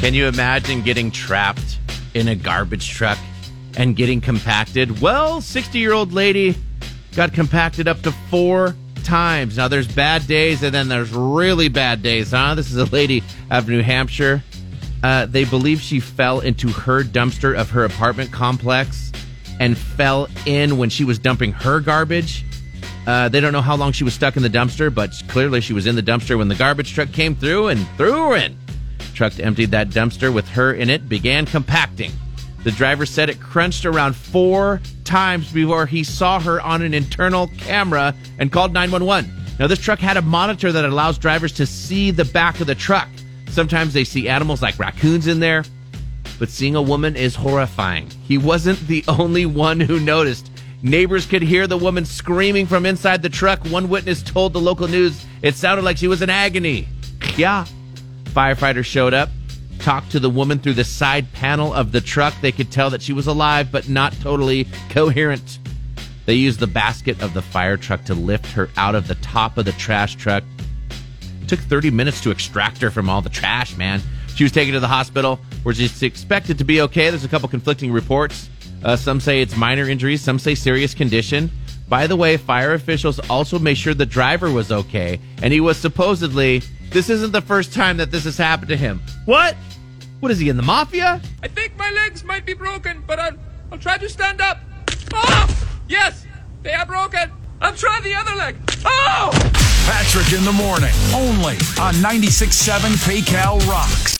Can you imagine getting trapped in a garbage truck and getting compacted? Well, 60 year old lady got compacted up to four times. Now, there's bad days and then there's really bad days, huh? This is a lady of New Hampshire. Uh, they believe she fell into her dumpster of her apartment complex and fell in when she was dumping her garbage. Uh, they don't know how long she was stuck in the dumpster, but clearly she was in the dumpster when the garbage truck came through and threw her in. Truck emptied that dumpster with her in it, began compacting. The driver said it crunched around four times before he saw her on an internal camera and called 911. Now, this truck had a monitor that allows drivers to see the back of the truck. Sometimes they see animals like raccoons in there, but seeing a woman is horrifying. He wasn't the only one who noticed. Neighbors could hear the woman screaming from inside the truck. One witness told the local news it sounded like she was in agony. Yeah. Firefighters showed up, talked to the woman through the side panel of the truck. They could tell that she was alive, but not totally coherent. They used the basket of the fire truck to lift her out of the top of the trash truck. Took 30 minutes to extract her from all the trash, man. She was taken to the hospital where she's expected to be okay. There's a couple conflicting reports. Uh, some say it's minor injuries, some say serious condition. By the way, fire officials also made sure the driver was okay, and he was supposedly. This isn't the first time that this has happened to him. What? What is he in the mafia? I think my legs might be broken, but I'll, I'll try to stand up. Oh! Yes, they are broken. I'll try the other leg. Oh! Patrick in the morning, only on 96.7 KCAL Rocks.